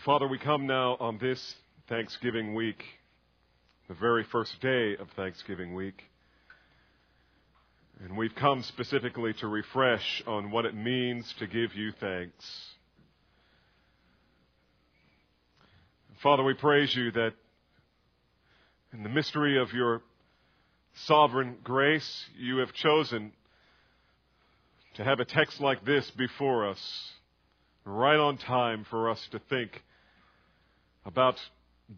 Father, we come now on this Thanksgiving week, the very first day of Thanksgiving week. And we've come specifically to refresh on what it means to give you thanks. Father, we praise you that in the mystery of your sovereign grace, you have chosen to have a text like this before us, right on time for us to think about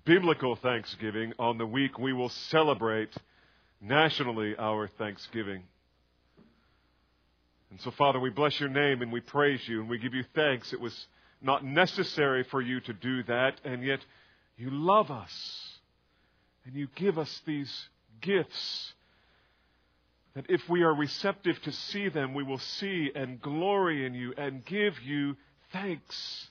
biblical thanksgiving on the week we will celebrate nationally our thanksgiving. And so, Father, we bless your name and we praise you and we give you thanks. It was not necessary for you to do that, and yet you love us and you give us these gifts that if we are receptive to see them, we will see and glory in you and give you thanks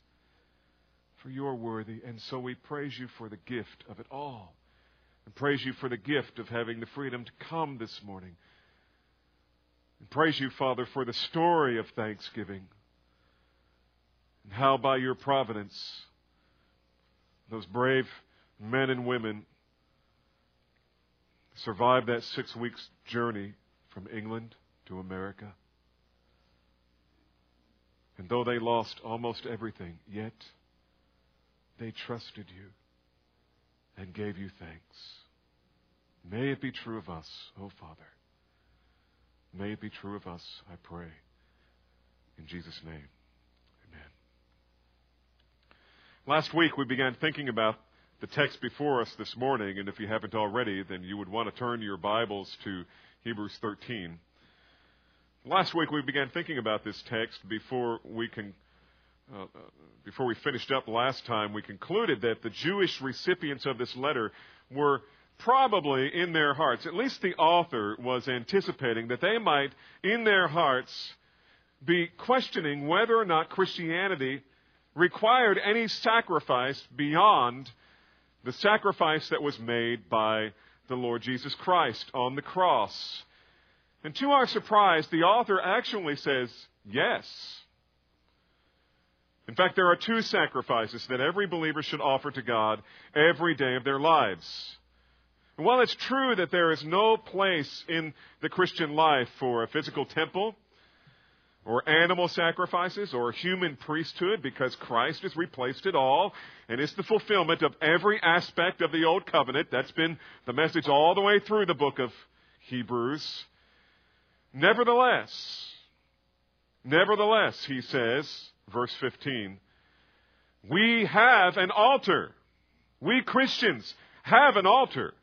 for your worthy. And so we praise you for the gift of it all. And praise you for the gift of having the freedom to come this morning. And praise you, Father, for the story of thanksgiving. And how by your providence, those brave men and women survived that six weeks journey from England to America. And though they lost almost everything, yet they trusted you and gave you thanks. May it be true of us, O oh Father. May it be true of us, I pray. In Jesus' name, amen. Last week we began thinking about the text before us this morning, and if you haven't already, then you would want to turn your Bibles to Hebrews 13. Last week we began thinking about this text before we can. Uh, uh, before we finished up last time, we concluded that the Jewish recipients of this letter were probably in their hearts, at least the author was anticipating that they might, in their hearts, be questioning whether or not Christianity required any sacrifice beyond the sacrifice that was made by the Lord Jesus Christ on the cross. And to our surprise, the author actually says yes. In fact, there are two sacrifices that every believer should offer to God every day of their lives. And while it's true that there is no place in the Christian life for a physical temple, or animal sacrifices or human priesthood because Christ has replaced it all and is the fulfillment of every aspect of the old covenant. That's been the message all the way through the book of Hebrews. Nevertheless, nevertheless, he says, verse 15, we have an altar. We Christians have an altar.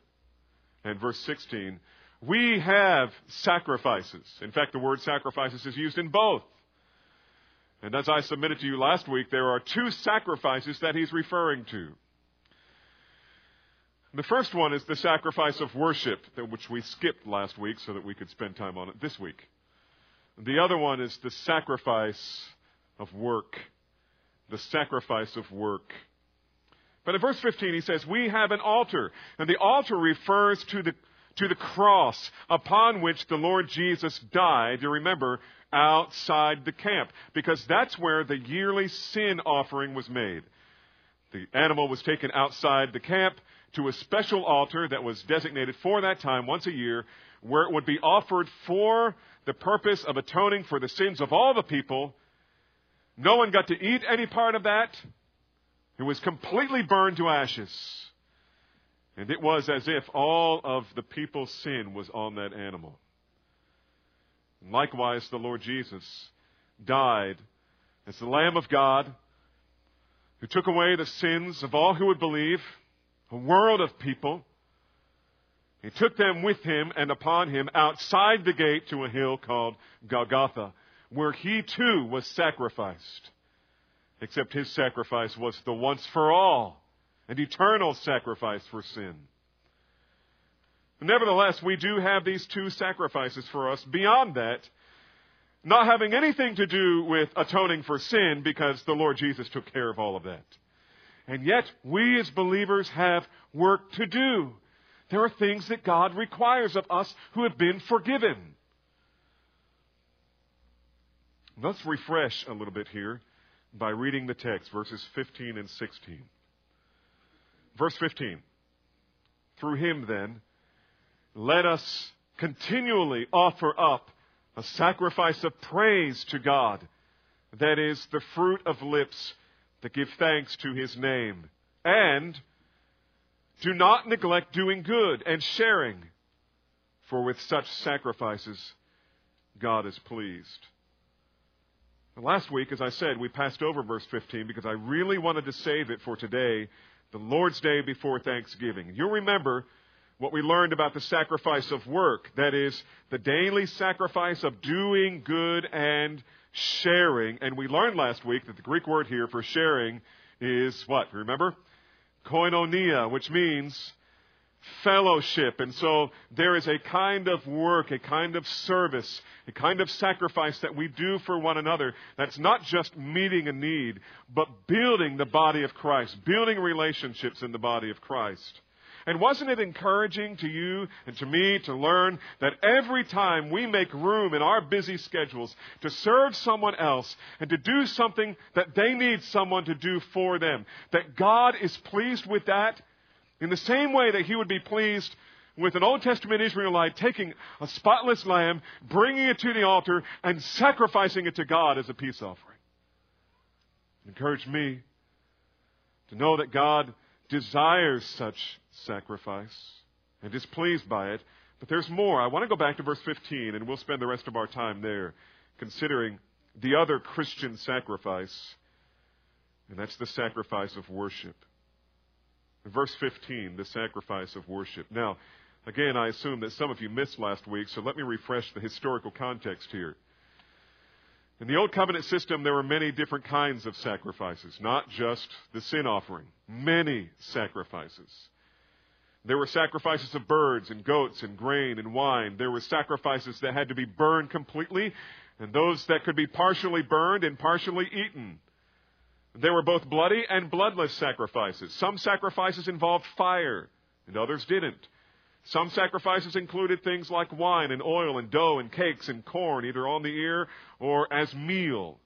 And verse 16, we have sacrifices. In fact, the word sacrifices is used in both. And as I submitted to you last week, there are two sacrifices that he's referring to. The first one is the sacrifice of worship, which we skipped last week so that we could spend time on it this week. The other one is the sacrifice of work. The sacrifice of work. But in verse 15, he says, We have an altar. And the altar refers to the to the cross upon which the Lord Jesus died, you remember, outside the camp, because that's where the yearly sin offering was made. The animal was taken outside the camp to a special altar that was designated for that time once a year, where it would be offered for the purpose of atoning for the sins of all the people. No one got to eat any part of that. It was completely burned to ashes. And it was as if all of the people's sin was on that animal. Likewise, the Lord Jesus died as the Lamb of God who took away the sins of all who would believe, a world of people. He took them with him and upon him outside the gate to a hill called Golgotha, where he too was sacrificed. Except his sacrifice was the once for all and eternal sacrifice for sin. Nevertheless, we do have these two sacrifices for us beyond that, not having anything to do with atoning for sin because the Lord Jesus took care of all of that. And yet, we as believers have work to do. There are things that God requires of us who have been forgiven. Let's refresh a little bit here by reading the text, verses 15 and 16. Verse 15. Through him, then, let us continually offer up a sacrifice of praise to God, that is, the fruit of lips that give thanks to his name. And do not neglect doing good and sharing, for with such sacrifices God is pleased. Last week, as I said, we passed over verse 15 because I really wanted to save it for today, the Lord's Day before Thanksgiving. You'll remember what we learned about the sacrifice of work. That is, the daily sacrifice of doing good and sharing. And we learned last week that the Greek word here for sharing is what? Remember? Koinonia, which means fellowship. And so there is a kind of work, a kind of service, a kind of sacrifice that we do for one another that's not just meeting a need, but building the body of Christ, building relationships in the body of Christ. And wasn't it encouraging to you and to me to learn that every time we make room in our busy schedules to serve someone else and to do something that they need someone to do for them, that God is pleased with that in the same way that He would be pleased with an Old Testament Israelite taking a spotless lamb, bringing it to the altar, and sacrificing it to God as a peace offering. It encouraged me to know that God desires such sacrifice and is pleased by it. But there's more. I want to go back to verse 15, and we'll spend the rest of our time there considering the other Christian sacrifice, and that's the sacrifice of worship. Verse 15, the sacrifice of worship. Now, again, I assume that some of you missed last week, so let me refresh the historical context here. In the Old Covenant system, there were many different kinds of sacrifices, not just the sin offering. Many sacrifices. There were sacrifices of birds and goats and grain and wine. There were sacrifices that had to be burned completely, and those that could be partially burned and partially eaten. There were both bloody and bloodless sacrifices. Some sacrifices involved fire, and others didn't. Some sacrifices included things like wine and oil and dough and cakes and corn, either on the ear or as meal.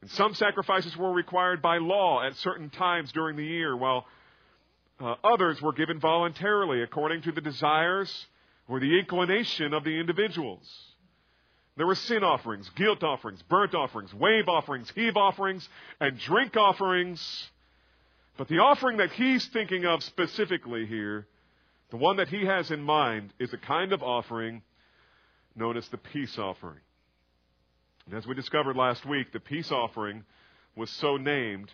And some sacrifices were required by law at certain times during the year, while uh, others were given voluntarily according to the desires or the inclination of the individuals. There were sin offerings, guilt offerings, burnt offerings, wave offerings, heave offerings, and drink offerings. But the offering that he's thinking of specifically here the one that he has in mind is a kind of offering known as the peace offering. And as we discovered last week, the peace offering was so named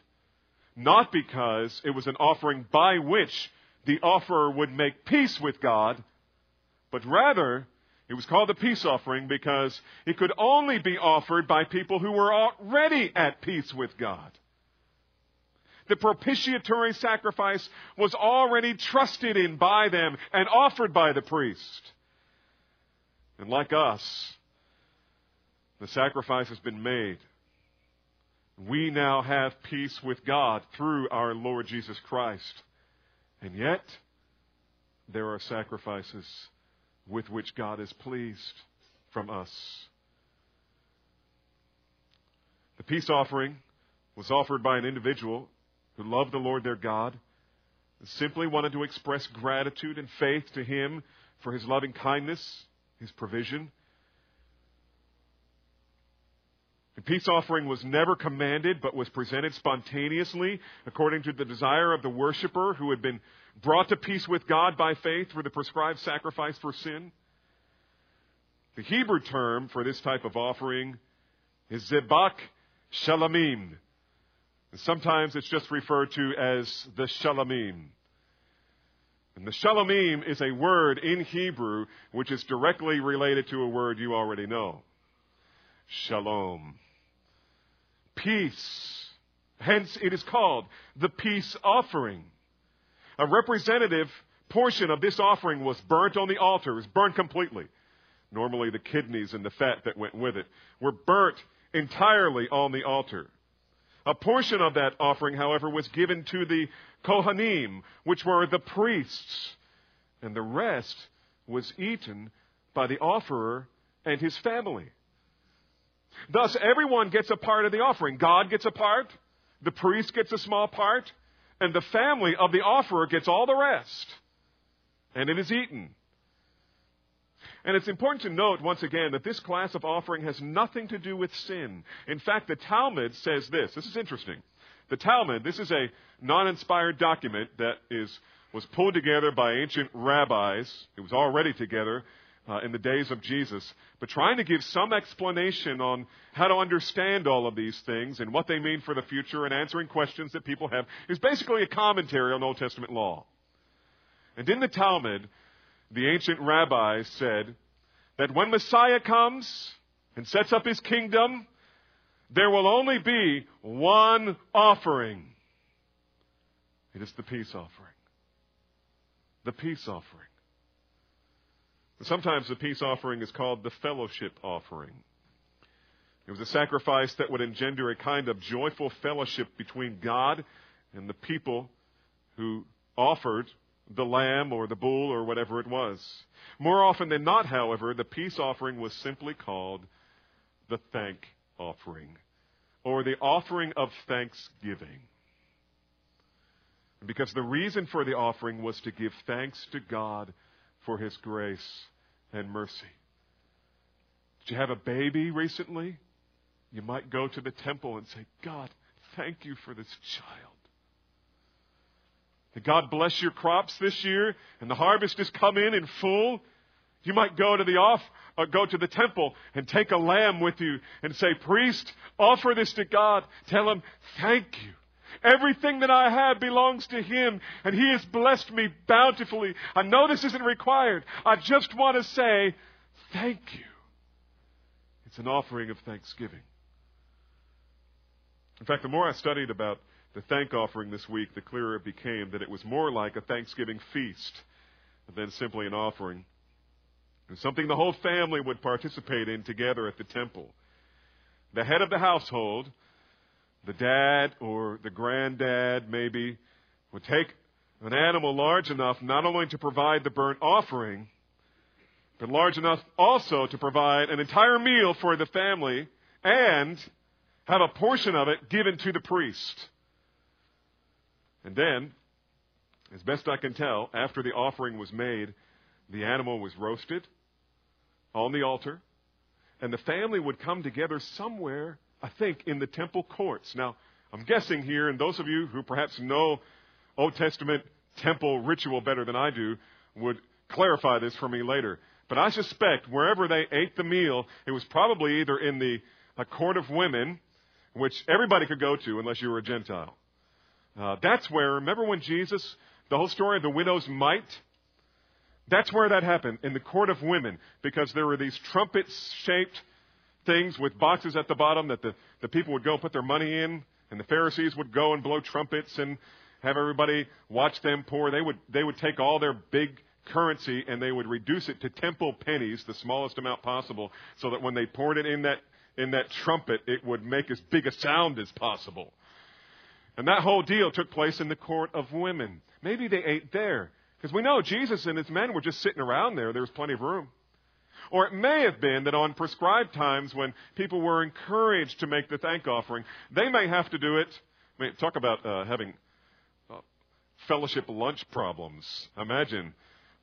not because it was an offering by which the offerer would make peace with God, but rather it was called the peace offering because it could only be offered by people who were already at peace with God. The propitiatory sacrifice was already trusted in by them and offered by the priest. And like us, the sacrifice has been made. We now have peace with God through our Lord Jesus Christ. And yet, there are sacrifices with which God is pleased from us. The peace offering was offered by an individual who loved the Lord their God and simply wanted to express gratitude and faith to Him for His loving kindness, His provision. The peace offering was never commanded, but was presented spontaneously according to the desire of the worshiper who had been brought to peace with God by faith through the prescribed sacrifice for sin. The Hebrew term for this type of offering is zebach shalamim, and sometimes it's just referred to as the shalomim. And the shalomim is a word in Hebrew which is directly related to a word you already know. Shalom. Peace. Hence it is called the peace offering. A representative portion of this offering was burnt on the altar, it was burned completely. Normally the kidneys and the fat that went with it were burnt entirely on the altar. A portion of that offering, however, was given to the Kohanim, which were the priests, and the rest was eaten by the offerer and his family. Thus, everyone gets a part of the offering. God gets a part, the priest gets a small part, and the family of the offerer gets all the rest. And it is eaten. And it's important to note once again that this class of offering has nothing to do with sin. In fact, the Talmud says this. This is interesting. The Talmud, this is a non-inspired document that is, was pulled together by ancient rabbis. It was already together uh, in the days of Jesus, but trying to give some explanation on how to understand all of these things and what they mean for the future and answering questions that people have is basically a commentary on Old Testament law. And in the Talmud, the ancient rabbis said that when Messiah comes and sets up his kingdom, there will only be one offering. It is the peace offering. The peace offering. Sometimes the peace offering is called the fellowship offering. It was a sacrifice that would engender a kind of joyful fellowship between God and the people who offered the lamb or the bull or whatever it was. More often than not, however, the peace offering was simply called the thank offering or the offering of thanksgiving. Because the reason for the offering was to give thanks to God for his grace and mercy. Did you have a baby recently? You might go to the temple and say, God, thank you for this child. That God bless your crops this year and the harvest has come in in full. You might go to the off, uh, go to the temple and take a lamb with you and say, priest, offer this to God. Tell him, thank you. Everything that I have belongs to Him, and He has blessed me bountifully. I know this isn't required. I just want to say, thank you. It's an offering of thanksgiving. In fact, the more I studied about the thank offering this week, the clearer it became that it was more like a Thanksgiving feast than simply an offering. And something the whole family would participate in together at the temple. The head of the household, the dad or the granddad maybe, would take an animal large enough not only to provide the burnt offering, but large enough also to provide an entire meal for the family and have a portion of it given to the priest. And then, as best I can tell, after the offering was made, the animal was roasted on the altar, and the family would come together somewhere, I think, in the temple courts. Now, I'm guessing here, and those of you who perhaps know Old Testament temple ritual better than I do would clarify this for me later. But I suspect wherever they ate the meal, it was probably either in the court of women, which everybody could go to unless you were a Gentile. Uh, that's where, remember when Jesus, the whole story of the widow's mite? That's where that happened, in the court of women, because there were these trumpet shaped things with boxes at the bottom that the, the people would go put their money in, and the Pharisees would go and blow trumpets and have everybody watch them pour. They would, they would take all their big currency and they would reduce it to temple pennies, the smallest amount possible, so that when they poured it in that, in that trumpet, it would make as big a sound as possible. And that whole deal took place in the court of women. Maybe they ate there. Because we know Jesus and his men were just sitting around there. There was plenty of room. Or it may have been that on prescribed times when people were encouraged to make the thank offering, they may have to do it. I mean, talk about uh, having uh, fellowship lunch problems. Imagine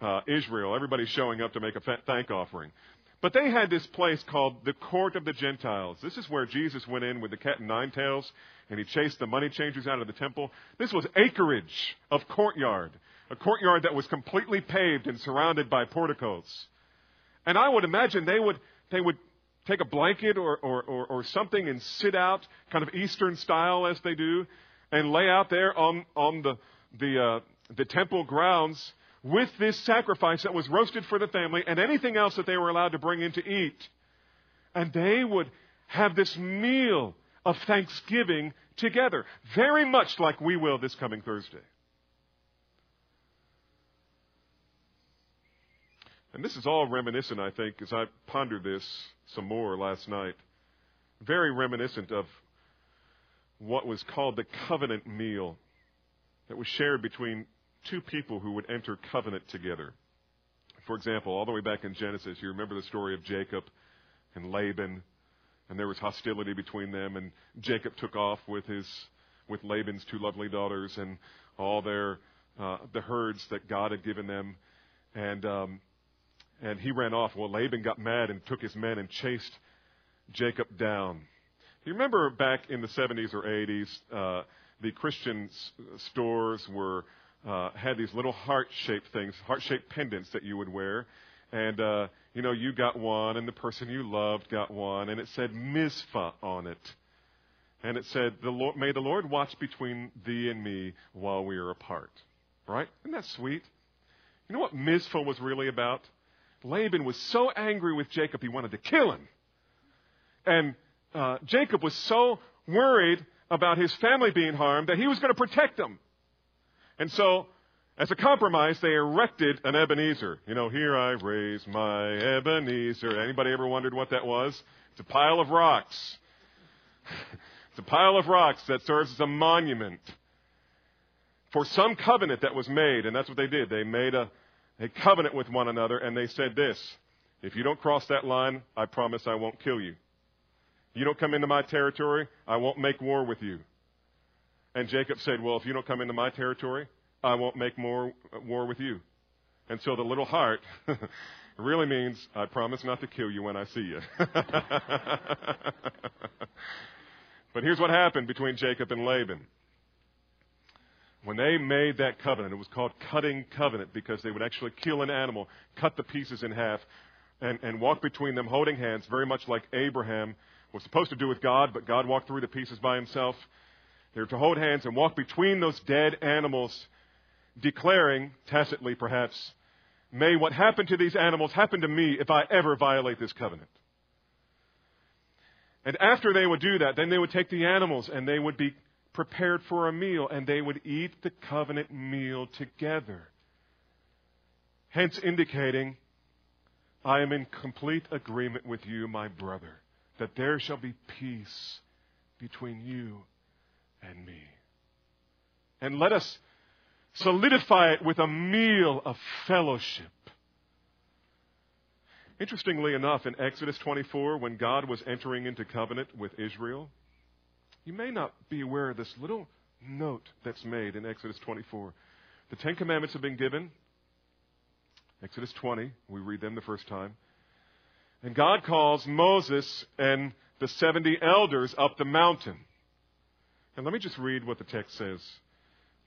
uh, Israel, everybody showing up to make a thank offering. But they had this place called the Court of the Gentiles. This is where Jesus went in with the cat and nine tails and he chased the money changers out of the temple. This was acreage of courtyard, a courtyard that was completely paved and surrounded by porticos. And I would imagine they would, they would take a blanket or, or, or, or something and sit out, kind of Eastern style as they do, and lay out there on, on the, the, uh, the temple grounds with this sacrifice that was roasted for the family and anything else that they were allowed to bring in to eat. And they would have this meal of thanksgiving together, very much like we will this coming Thursday. And this is all reminiscent, I think, as I pondered this some more last night. Very reminiscent of what was called the covenant meal that was shared between two people who would enter covenant together. For example, all the way back in Genesis, you remember the story of Jacob and Laban and there was hostility between them. And Jacob took off with his with Laban's two lovely daughters and all their uh, the herds that God had given them, and um, and he ran off. Well, Laban got mad and took his men and chased Jacob down. You remember back in the 70s or 80s, uh, the Christian s- stores were uh, had these little heart-shaped things, heart-shaped pendants that you would wear, and uh, you know you got one, and the person you loved got one, and it said Mizpah on it, and it said, "The Lord, may the Lord watch between thee and me while we are apart." Right? Isn't that sweet? You know what Mizpah was really about? Laban was so angry with Jacob he wanted to kill him, and uh, Jacob was so worried about his family being harmed that he was going to protect them. And so, as a compromise, they erected an Ebenezer. You know, here I raise my Ebenezer. Anybody ever wondered what that was? It's a pile of rocks. it's a pile of rocks that serves as a monument for some covenant that was made, and that's what they did. They made a, a covenant with one another, and they said this If you don't cross that line, I promise I won't kill you. If You don't come into my territory, I won't make war with you. And Jacob said, Well, if you don't come into my territory, I won't make more war with you. And so the little heart really means, I promise not to kill you when I see you. but here's what happened between Jacob and Laban. When they made that covenant, it was called cutting covenant because they would actually kill an animal, cut the pieces in half, and, and walk between them holding hands, very much like Abraham was supposed to do with God, but God walked through the pieces by himself. They were to hold hands and walk between those dead animals, declaring, tacitly perhaps, may what happened to these animals happen to me if I ever violate this covenant. And after they would do that, then they would take the animals and they would be prepared for a meal and they would eat the covenant meal together. Hence indicating, I am in complete agreement with you, my brother, that there shall be peace between you and me. And let us solidify it with a meal of fellowship. Interestingly enough, in Exodus 24, when God was entering into covenant with Israel, you may not be aware of this little note that's made in Exodus 24. The Ten Commandments have been given. Exodus 20, we read them the first time. And God calls Moses and the 70 elders up the mountain. And let me just read what the text says.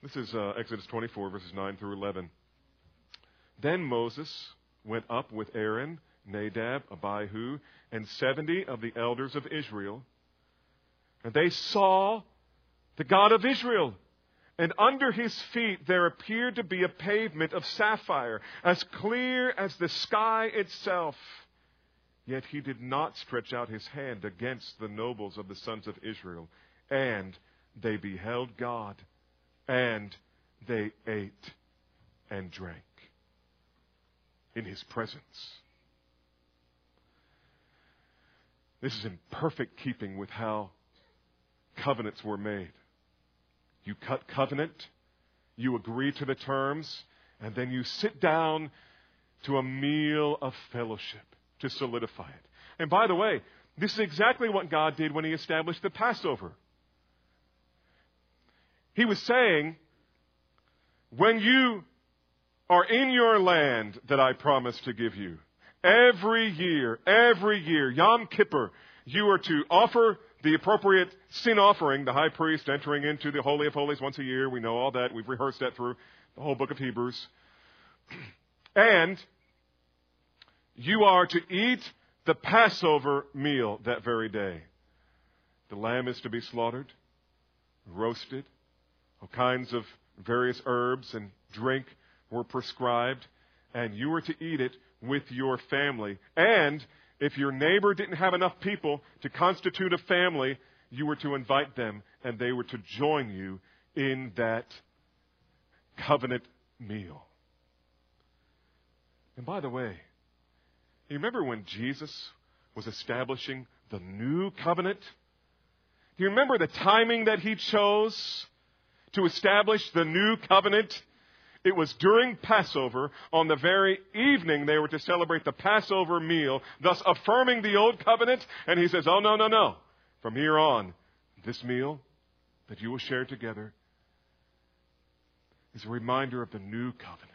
This is uh, Exodus 24, verses 9 through 11. Then Moses went up with Aaron, Nadab, Abihu, and 70 of the elders of Israel. And they saw the God of Israel. And under his feet there appeared to be a pavement of sapphire, as clear as the sky itself. Yet he did not stretch out his hand against the nobles of the sons of Israel. And they beheld God, and they ate and drank in his presence. This is in perfect keeping with how covenants were made. You cut covenant, you agree to the terms, and then you sit down to a meal of fellowship to solidify it. And by the way, this is exactly what God did when He established the Passover. He was saying, when you are in your land that I promised to give you, every year, every year, Yom Kippur, you are to offer the appropriate sin offering, the high priest entering into the Holy of Holies once a year. We know all that. We've rehearsed that through the whole book of Hebrews. And you are to eat the Passover meal that very day. The lamb is to be slaughtered, roasted, all kinds of various herbs and drink were prescribed, and you were to eat it with your family. And if your neighbor didn't have enough people to constitute a family, you were to invite them, and they were to join you in that covenant meal. And by the way, you remember when Jesus was establishing the new covenant? Do you remember the timing that he chose to establish the new covenant? It was during Passover, on the very evening they were to celebrate the Passover meal, thus affirming the old covenant. And he says, Oh, no, no, no. From here on, this meal that you will share together is a reminder of the new covenant.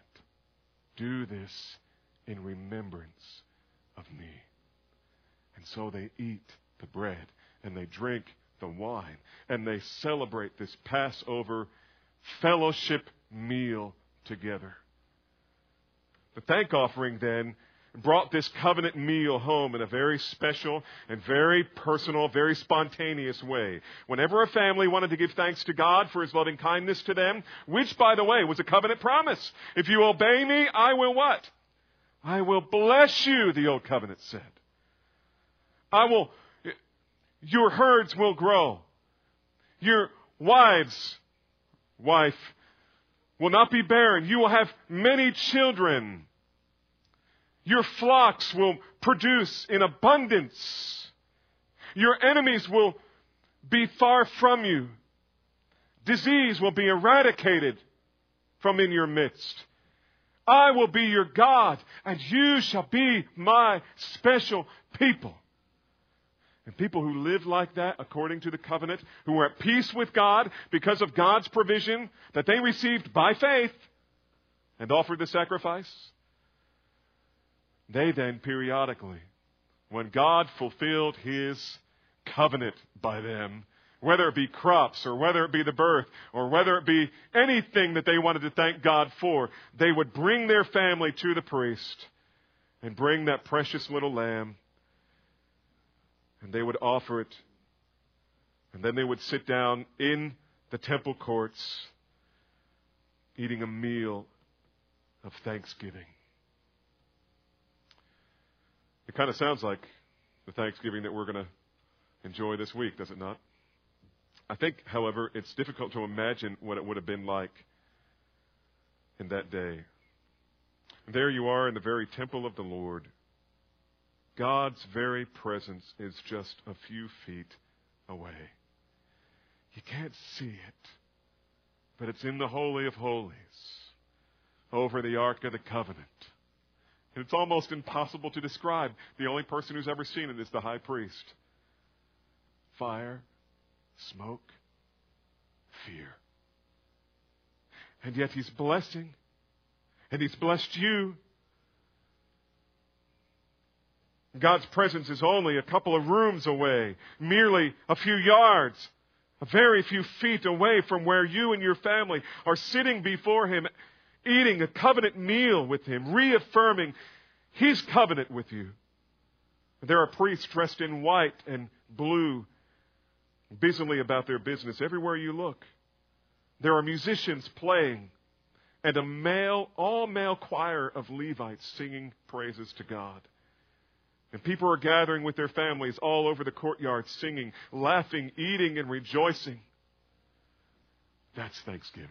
Do this in remembrance of me. And so they eat the bread and they drink the wine and they celebrate this Passover fellowship meal together. The thank offering then brought this covenant meal home in a very special and very personal, very spontaneous way. Whenever a family wanted to give thanks to God for his loving kindness to them, which, by the way, was a covenant promise. If you obey me, I will what? I will bless you, the old covenant said. I will, your herds will grow. Your wives, wife, will not be barren. You will have many children. Your flocks will produce in abundance. Your enemies will be far from you. Disease will be eradicated from in your midst. I will be your God, and you shall be my special people. And people who lived like that, according to the covenant, who were at peace with God because of God's provision that they received by faith and offered the sacrifice, they then periodically, when God fulfilled His covenant by them, whether it be crops or whether it be the birth or whether it be anything that they wanted to thank God for, they would bring their family to the priest and bring that precious little lamb and they would offer it. And then they would sit down in the temple courts eating a meal of thanksgiving. It kind of sounds like the Thanksgiving that we're going to enjoy this week, does it not? I think, however, it's difficult to imagine what it would have been like in that day. there you are in the very temple of the Lord God's very presence is just a few feet away. You can't see it, but it's in the Holy of Holies over the Ark of the Covenant. And it's almost impossible to describe. The only person who's ever seen it is the high priest. Fire, smoke, fear. And yet he's blessing, and he's blessed you God's presence is only a couple of rooms away, merely a few yards, a very few feet away from where you and your family are sitting before Him, eating a covenant meal with Him, reaffirming His covenant with you. There are priests dressed in white and blue, busily about their business everywhere you look. There are musicians playing, and a male, all male choir of Levites singing praises to God. And people are gathering with their families all over the courtyard, singing, laughing, eating, and rejoicing. That's Thanksgiving.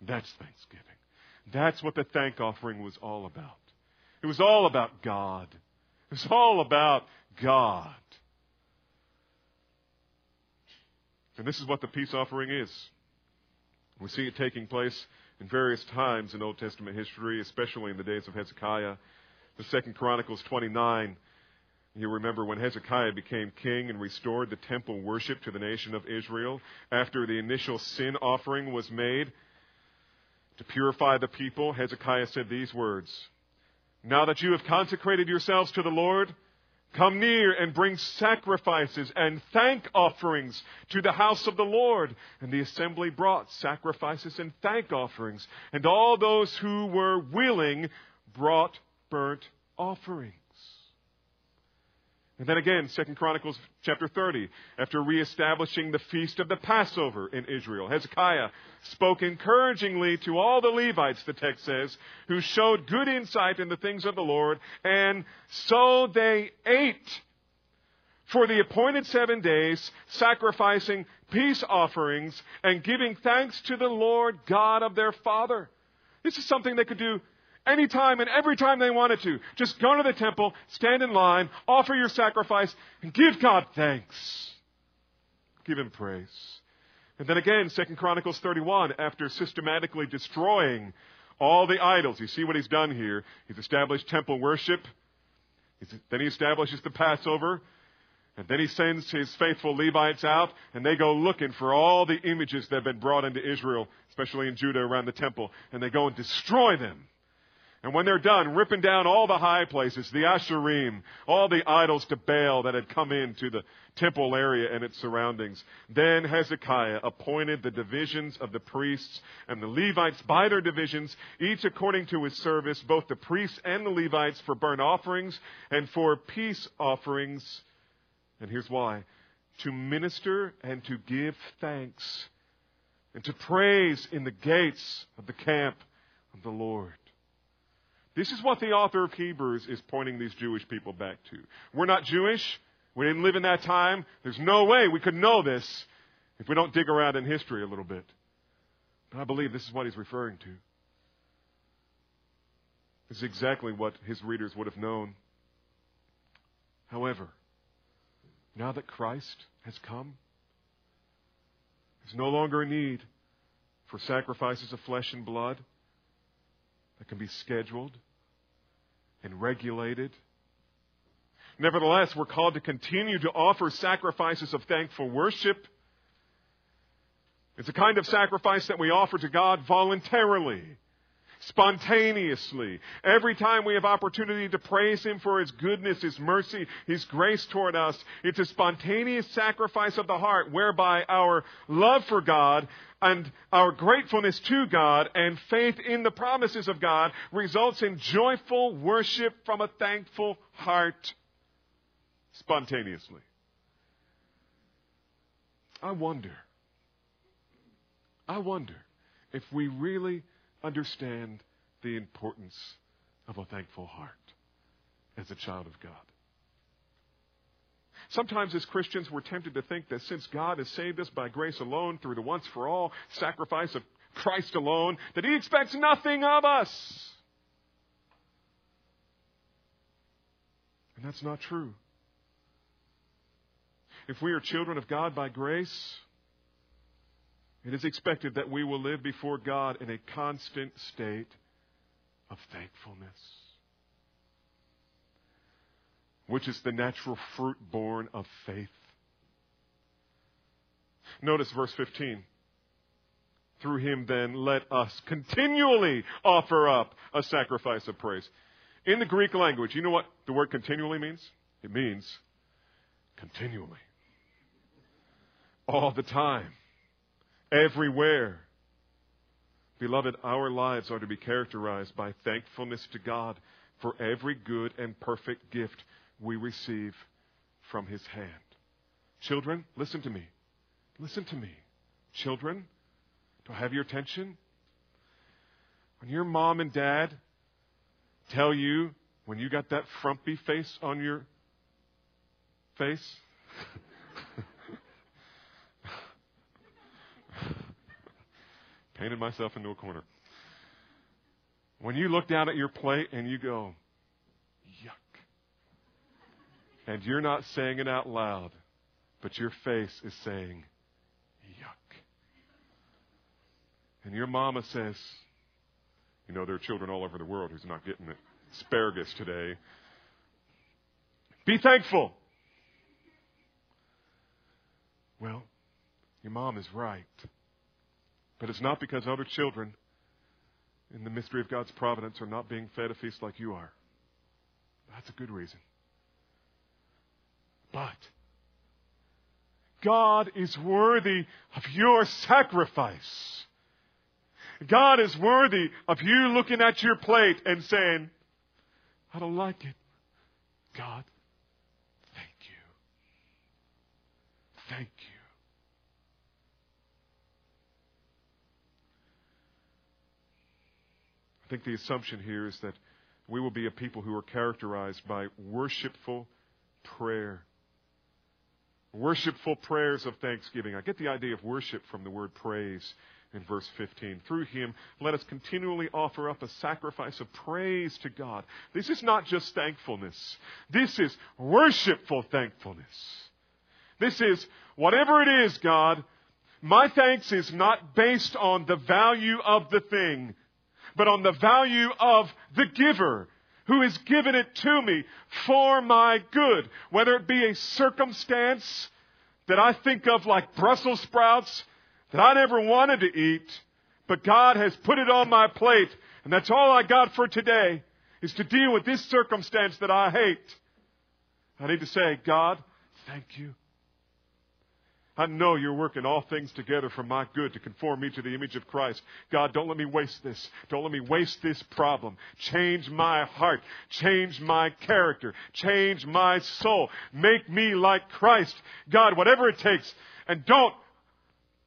That's Thanksgiving. That's what the thank offering was all about. It was all about God. It was all about God. And this is what the peace offering is. We see it taking place in various times in Old Testament history, especially in the days of Hezekiah the Second Chronicles 29. You remember when Hezekiah became king and restored the temple worship to the nation of Israel after the initial sin offering was made to purify the people, Hezekiah said these words Now that you have consecrated yourselves to the Lord, come near and bring sacrifices and thank offerings to the house of the Lord. And the assembly brought sacrifices and thank offerings, and all those who were willing brought burnt offerings. And then again, Second Chronicles chapter 30, after reestablishing the feast of the Passover in Israel, Hezekiah spoke encouragingly to all the Levites, the text says, who showed good insight in the things of the Lord, and so they ate for the appointed seven days, sacrificing peace offerings and giving thanks to the Lord God of their father. This is something they could do anytime and every time they wanted to. Just go to the temple, stand in line, offer your sacrifice, and give God thanks. Give Him praise. And then again, 2 Chronicles 31, after systematically destroying all the idols, you see what he's done here. He's established temple worship. Then he establishes the Passover. And then he sends his faithful Levites out, and they go looking for all the images that have been brought into Israel, especially in Judah around the temple, and they go and destroy them. And when they're done ripping down all the high places, the Asherim, all the idols to Baal that had come into the temple area and its surroundings, then Hezekiah appointed the divisions of the priests and the Levites by their divisions, each according to his service, both the priests and the Levites for burnt offerings and for peace offerings. And here's why. To minister and to give thanks and to praise in the gates of the camp of the Lord. This is what the author of Hebrews is pointing these Jewish people back to. We're not Jewish. We didn't live in that time. There's no way we could know this if we don't dig around in history a little bit. But I believe this is what he's referring to. This is exactly what his readers would have known. However, now that Christ has come, there's no longer a need for sacrifices of flesh and blood that can be scheduled and regulated. Nevertheless, we're called to continue to offer sacrifices of thankful worship. It's a kind of sacrifice that we offer to God voluntarily spontaneously. Every time we have opportunity to praise Him for His goodness, His mercy, His grace toward us, it's a spontaneous sacrifice of the heart whereby our love for God and our gratefulness to God and faith in the promises of God results in joyful worship from a thankful heart spontaneously. I wonder, I wonder if we really understand the importance of a thankful heart as a child of God. Sometimes as Christians, we're tempted to think that since God has saved us by grace alone through the once for all sacrifice of Christ alone, that He expects nothing of us. And that's not true. If we are children of God by grace, it is expected that we will live before God in a constant state of thankfulness, which is the natural fruit born of faith. Notice verse 15. Through him, then, let us continually offer up a sacrifice of praise. In the Greek language, you know what the word continually means? It means continually. All the time everywhere. Beloved, our lives are to be characterized by thankfulness to God for every good and perfect gift we receive from His hand. Children, listen to me. Listen to me. Children, do I have your attention? When your mom and dad tell you when you got that frumpy face on your face, painted myself into a corner. When you look down at your plate and you go, yuck, and you're not saying it out loud, but your face is saying, yuck. And your mama says, you know, there are children all over the world who's not getting it. Asparagus today. Be thankful. Well, your mom is right. But it's not because other children in the mystery of God's providence are not being fed a feast like you are. That's a good reason. But God is worthy of your sacrifice. God is worthy of you looking at your plate and saying, I don't like it. God, thank you. Thank you. I think the assumption here is that we will be a people who are characterized by worshipful prayer. Worshipful prayers of thanksgiving. I get the idea of worship from the word praise in verse 15. Through him, let us continually offer up a sacrifice of praise to God. This is not just thankfulness. This is worshipful thankfulness. This is whatever it is, God, My thanks is not based on the value of the thing, but on the value of the giver who has given it to me for my good. Whether it be a circumstance that I think of like Brussels sprouts that I never wanted to eat, but God has put it on my plate, and that's all I got for today, is to deal with this circumstance that I hate. I need to say, God, thank you. I know you're working all things together for my good to conform me to the image of Christ. God, don't let me waste this. Don't let me waste this problem. Change my heart. Change my character. Change my soul. Make me like Christ. God, whatever it takes. And don't,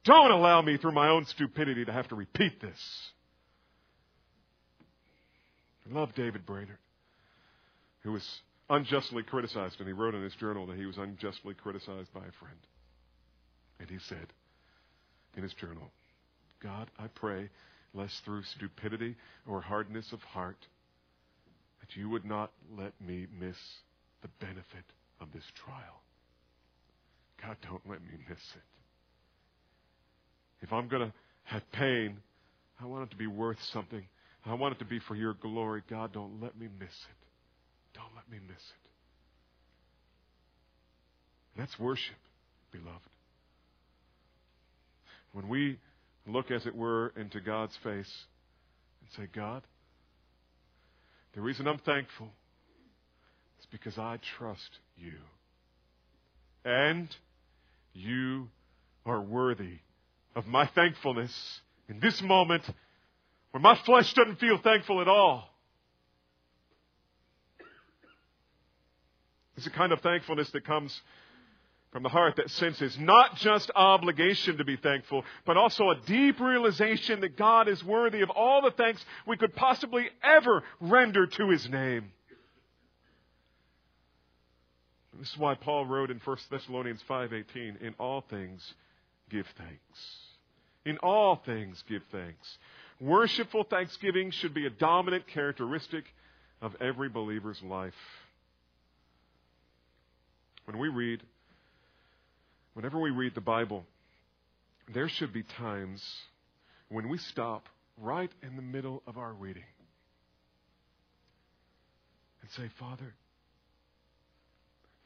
don't allow me through my own stupidity to have to repeat this. I love David Brainerd, who was unjustly criticized, and he wrote in his journal that he was unjustly criticized by a friend. And he said in his journal, God, I pray, lest through stupidity or hardness of heart, that you would not let me miss the benefit of this trial. God, don't let me miss it. If I'm going to have pain, I want it to be worth something. I want it to be for your glory. God, don't let me miss it. Don't let me miss it. That's worship, beloved. When we look, as it were, into God's face and say, God, the reason I'm thankful is because I trust you. And you are worthy of my thankfulness in this moment where my flesh doesn't feel thankful at all. It's a kind of thankfulness that comes from the heart that senses not just obligation to be thankful, but also a deep realization that God is worthy of all the thanks we could possibly ever render to His name. This is why Paul wrote in 1 Thessalonians 5:18, "In all things give thanks. In all things give thanks." Worshipful thanksgiving should be a dominant characteristic of every believer's life. When we read whenever we read the Bible, there should be times when we stop right in the middle of our reading and say, Father,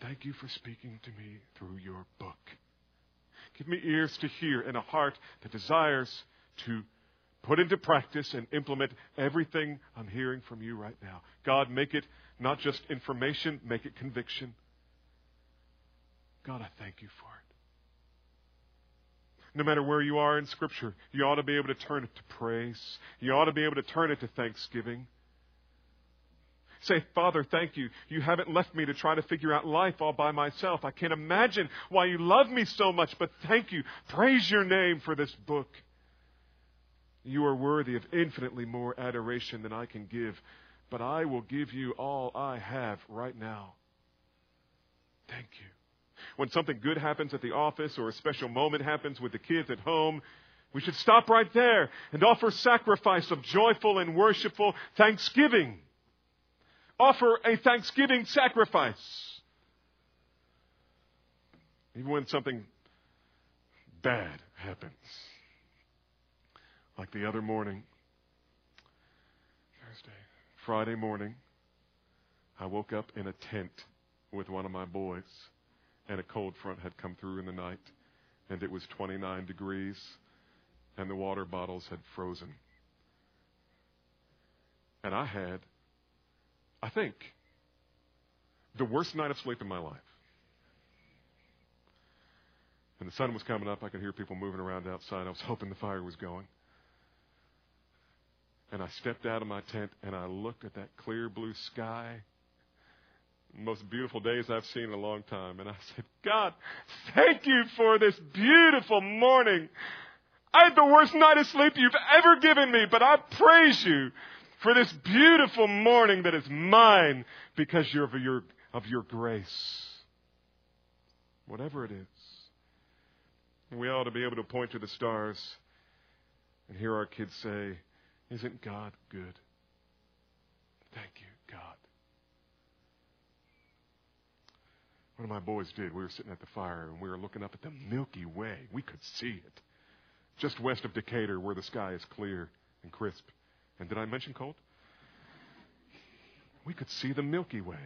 thank you for speaking to me through your book. Give me ears to hear and a heart that desires to put into practice and implement everything I'm hearing from you right now. God, make it not just information, make it conviction. God, I thank you for it no matter where you are in Scripture. You ought to be able to turn it to praise. You ought to be able to turn it to thanksgiving. Say, Father, thank you. You haven't left me to try to figure out life all by myself. I can't imagine why you love me so much, but thank you. Praise your name for this book. You are worthy of infinitely more adoration than I can give, but I will give you all I have right now. Thank you when something good happens at the office or a special moment happens with the kids at home, we should stop right there and offer sacrifice of joyful and worshipful thanksgiving. Offer a thanksgiving sacrifice. Even when something bad happens. Like the other morning, Thursday, Friday morning, I woke up in a tent with one of my boys and a cold front had come through in the night, and it was 29 degrees, and the water bottles had frozen. And I had, I think, the worst night of sleep in my life. And the sun was coming up. I could hear people moving around outside. I was hoping the fire was going. And I stepped out of my tent and I looked at that clear blue sky most beautiful days I've seen in a long time. And I said, God, thank you for this beautiful morning. I had the worst night of sleep you've ever given me, but I praise you for this beautiful morning that is mine because of your, of your grace. Whatever it is. We ought to be able to point to the stars and hear our kids say, Isn't God good? Thank you, God. One of my boys did. We were sitting at the fire and we were looking up at the Milky Way. We could see it. just west of Decatur, where the sky is clear and crisp. And did I mention cold? We could see the Milky Way.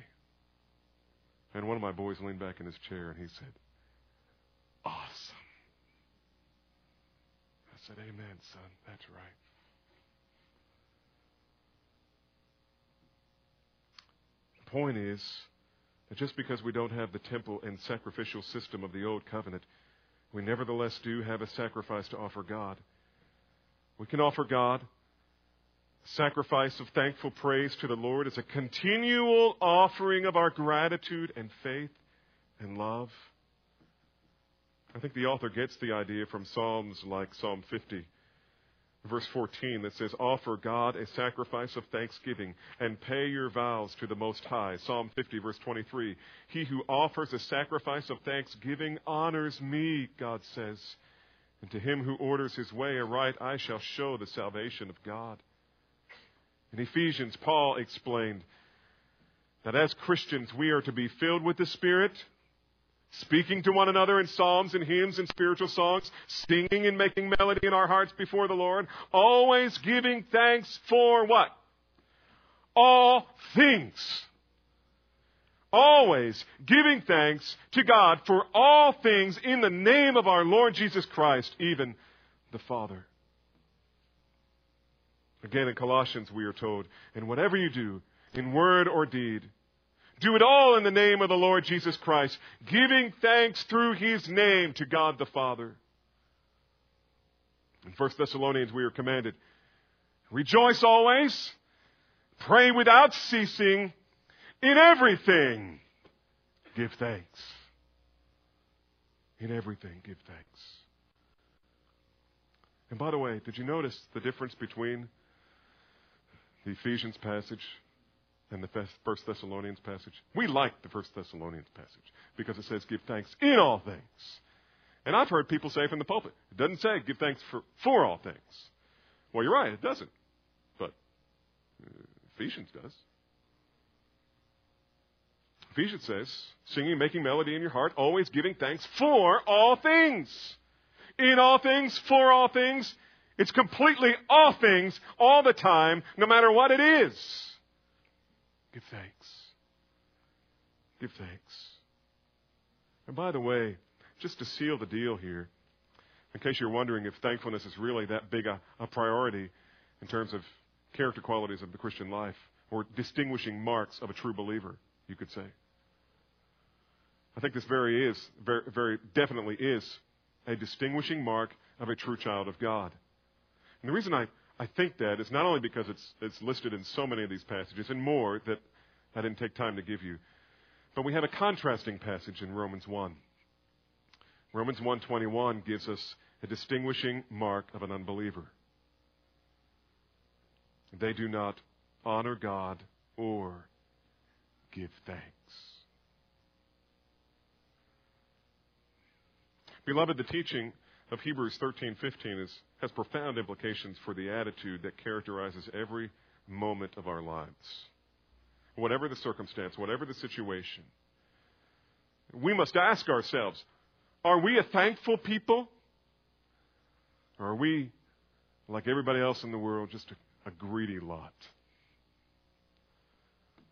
And one of my boys leaned back in his chair and he said, Awesome. I said, Amen, son. That's right. The point is that just because we don't have the temple and sacrificial system of the Old Covenant, we nevertheless do have a sacrifice to offer God. We can offer God sacrifice of thankful praise to the Lord as a continual offering of our gratitude and faith and love. I think the author gets the idea from Psalms like Psalm 50, verse 14, that says, Offer God a sacrifice of thanksgiving and pay your vows to the Most High. Psalm 50, verse 23, He who offers a sacrifice of thanksgiving honors me, God says. And to him who orders his way aright, I shall show the salvation of God. In Ephesians, Paul explained that as Christians, we are to be filled with the Spirit, speaking to one another in psalms and hymns and spiritual songs, singing and making melody in our hearts before the Lord, always giving thanks for what? All things. Always giving thanks to God for all things in the name of our Lord Jesus Christ, even the Father. Again, in Colossians, we are told, and whatever you do, in word or deed, do it all in the name of the Lord Jesus Christ, giving thanks through his name to God the Father. In 1 Thessalonians, we are commanded, rejoice always, pray without ceasing, in everything, give thanks. In everything, give thanks. And by the way, did you notice the difference between the Ephesians passage and the First Thessalonians passage. We like the First Thessalonians passage because it says give thanks in all things. And I've heard people say from the pulpit, it doesn't say give thanks for, for all things. Well, you're right, it doesn't. But uh, Ephesians does. Ephesians says, singing, making melody in your heart, always giving thanks for all things. In all things, for all things, it's completely all things, all the time, no matter what it is. Give thanks. Give thanks. And by the way, just to seal the deal here, in case you're wondering if thankfulness is really that big a, a priority in terms of character qualities of the Christian life, or distinguishing marks of a true believer, you could say. I think this very is, very, very definitely is a distinguishing mark of a true child of God. And the reason I, I think that is not only because it's, it's listed in so many of these passages and more that I didn't take time to give you, but we have a contrasting passage in Romans 1. Romans 1:21 gives us a distinguishing mark of an unbeliever. They do not honor God or give thanks. Beloved, the teaching of Hebrews 13:15 is has profound implications for the attitude that characterizes every moment of our lives. Whatever the circumstance, whatever the situation, we must ask ourselves, are we a thankful people? Or are we, like everybody else in the world, just a, a greedy lot?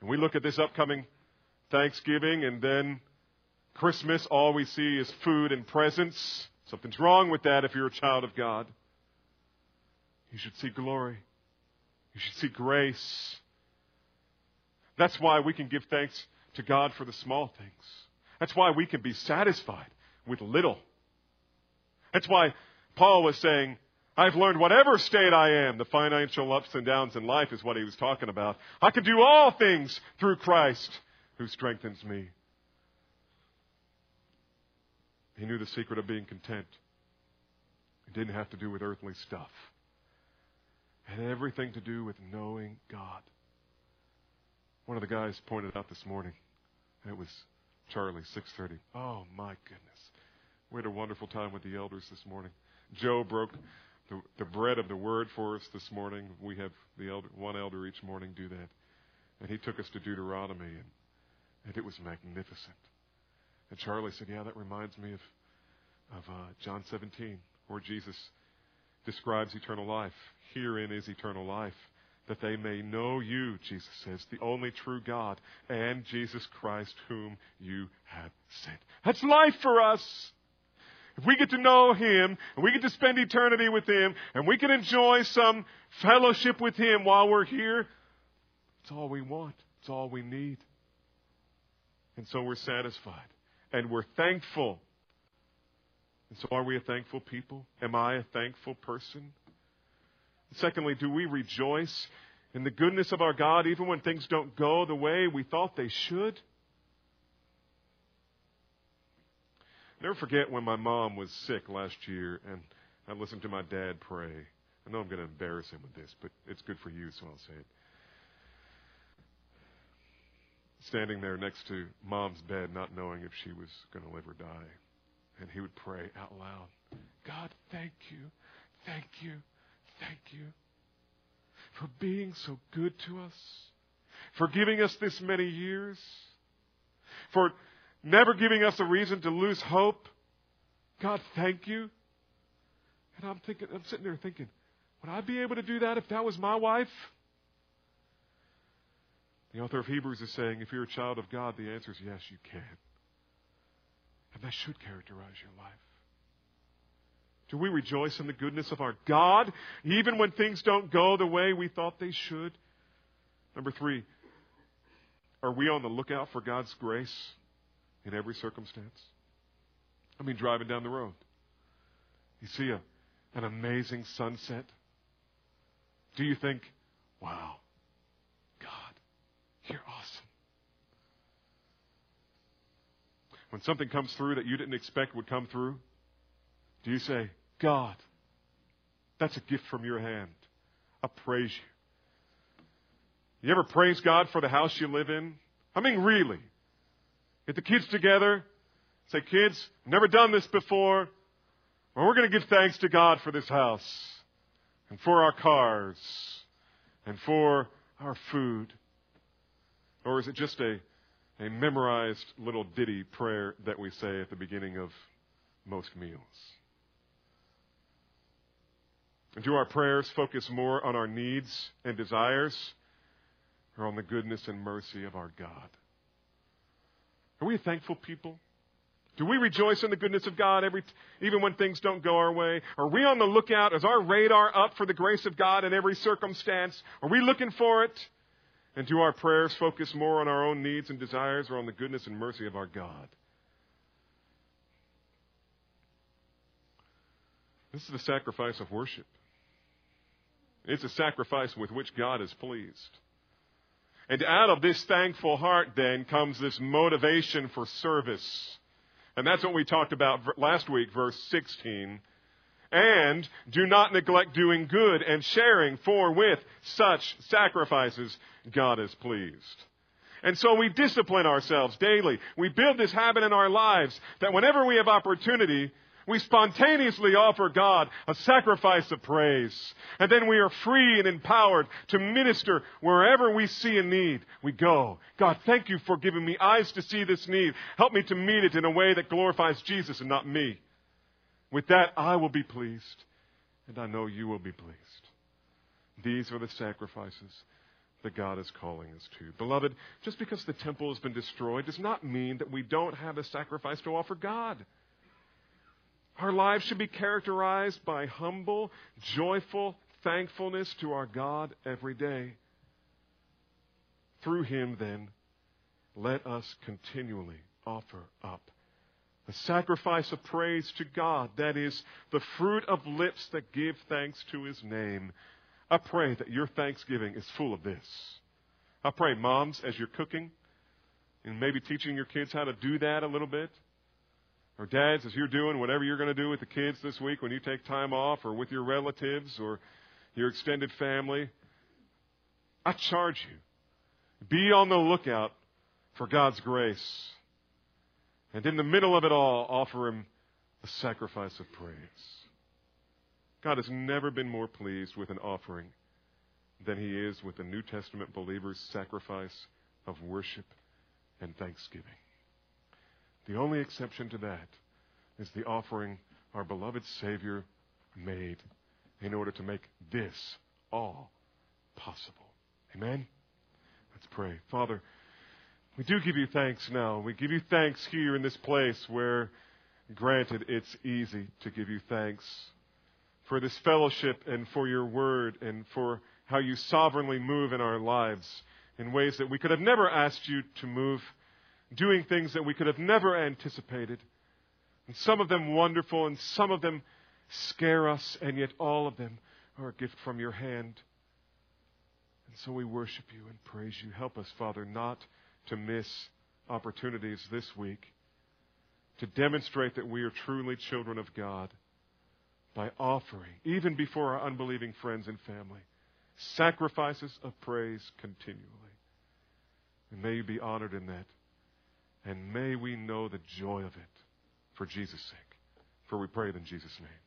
And we look at this upcoming Thanksgiving and then Christmas, all we see is food and presents. Something's wrong with that if you're a child of God. You should see glory. You should see grace. That's why we can give thanks to God for the small things. That's why we can be satisfied with little. That's why Paul was saying, I've learned whatever state I am, the financial ups and downs in life is what he was talking about. I can do all things through Christ who strengthens me. He knew the secret of being content. It didn't have to do with earthly stuff. Had everything to do with knowing God. One of the guys pointed out this morning, and it was Charlie, 6:30. Oh my goodness. We had a wonderful time with the elders this morning. Joe broke the, the bread of the word for us this morning. We have the elder, one elder each morning do that. And he took us to Deuteronomy, and, and it was magnificent. And Charlie said, Yeah, that reminds me of, of uh, John 17, where Jesus describes eternal life. Herein is eternal life, that they may know you, Jesus says, the only true God, and Jesus Christ, whom you have sent. That's life for us. If we get to know Him, and we get to spend eternity with Him, and we can enjoy some fellowship with Him while we're here, it's all we want. It's all we need. And so we're satisfied. And we're thankful. And so are we a thankful people? Am I a thankful person? Secondly, do we rejoice in the goodness of our God even when things don't go the way we thought they should? Never forget when my mom was sick last year and I listened to my dad pray. I know I'm going to embarrass him with this, but it's good for you, so I'll say it. Standing there next to mom's bed, not knowing if she was going to live or die. And he would pray out loud God, thank you, thank you, thank you for being so good to us, for giving us this many years, for never giving us a reason to lose hope. God, thank you. And I'm thinking, I'm sitting there thinking, would I be able to do that if that was my wife? The author of Hebrews is saying, if you're a child of God, the answer is yes, you can. And that should characterize your life. Do we rejoice in the goodness of our God, even when things don't go the way we thought they should? Number three, are we on the lookout for God's grace in every circumstance? I mean, driving down the road. You see a, an amazing sunset. Do you think, wow, God, you're awesome? When something comes through that you didn't expect would come through, do you say, God, that's a gift from your hand. I praise you. You ever praise God for the house you live in? I mean, really. Get the kids together, say, kids, never done this before. Well, we're going to give thanks to God for this house and for our cars and for our food. Or is it just a, a memorized little ditty prayer that we say at the beginning of most meals? Do our prayers focus more on our needs and desires or on the goodness and mercy of our God? Are we a thankful people? Do we rejoice in the goodness of God every, even when things don't go our way? Are we on the lookout? Is our radar up for the grace of God in every circumstance? Are we looking for it? And do our prayers focus more on our own needs and desires or on the goodness and mercy of our God? This is the sacrifice of worship. It's a sacrifice with which God is pleased. And out of this thankful heart, then, comes this motivation for service. And that's what we talked about last week, verse 16. And do not neglect doing good and sharing, for with such sacrifices God is pleased. And so we discipline ourselves daily. We build this habit in our lives that whenever we have opportunity, we spontaneously offer God a sacrifice of praise. And then we are free and empowered to minister wherever we see a need. We go. God, thank you for giving me eyes to see this need. Help me to meet it in a way that glorifies Jesus and not me. With that, I will be pleased. And I know you will be pleased. These are the sacrifices that God is calling us to. Beloved, just because the temple has been destroyed does not mean that we don't have a sacrifice to offer God. Our lives should be characterized by humble, joyful thankfulness to our God every day. Through Him, then, let us continually offer up the sacrifice of praise to God, that is, the fruit of lips that give thanks to His name. I pray that your thanksgiving is full of this. I pray, moms, as you're cooking, and maybe teaching your kids how to do that a little bit, or dads, as you're doing whatever you're going to do with the kids this week when you take time off or with your relatives or your extended family, I charge you. Be on the lookout for God's grace. And in the middle of it all, offer Him a sacrifice of praise. God has never been more pleased with an offering than He is with a New Testament believer's sacrifice of worship and thanksgiving. The only exception to that is the offering our beloved Savior made in order to make this all possible. Amen? Let's pray. Father, we do give you thanks now. We give you thanks here in this place where, granted, it's easy to give you thanks for this fellowship and for your word and for how you sovereignly move in our lives in ways that we could have never asked you to move, doing things that we could have never anticipated. And some of them wonderful and some of them scare us, and yet all of them are a gift from your hand. And so we worship you and praise you. Help us, Father, not to miss opportunities this week to demonstrate that we are truly children of God by offering, even before our unbelieving friends and family, sacrifices of praise continually. And may you be honored in that. And may we know the joy of it for Jesus' sake. For we pray it in Jesus' name.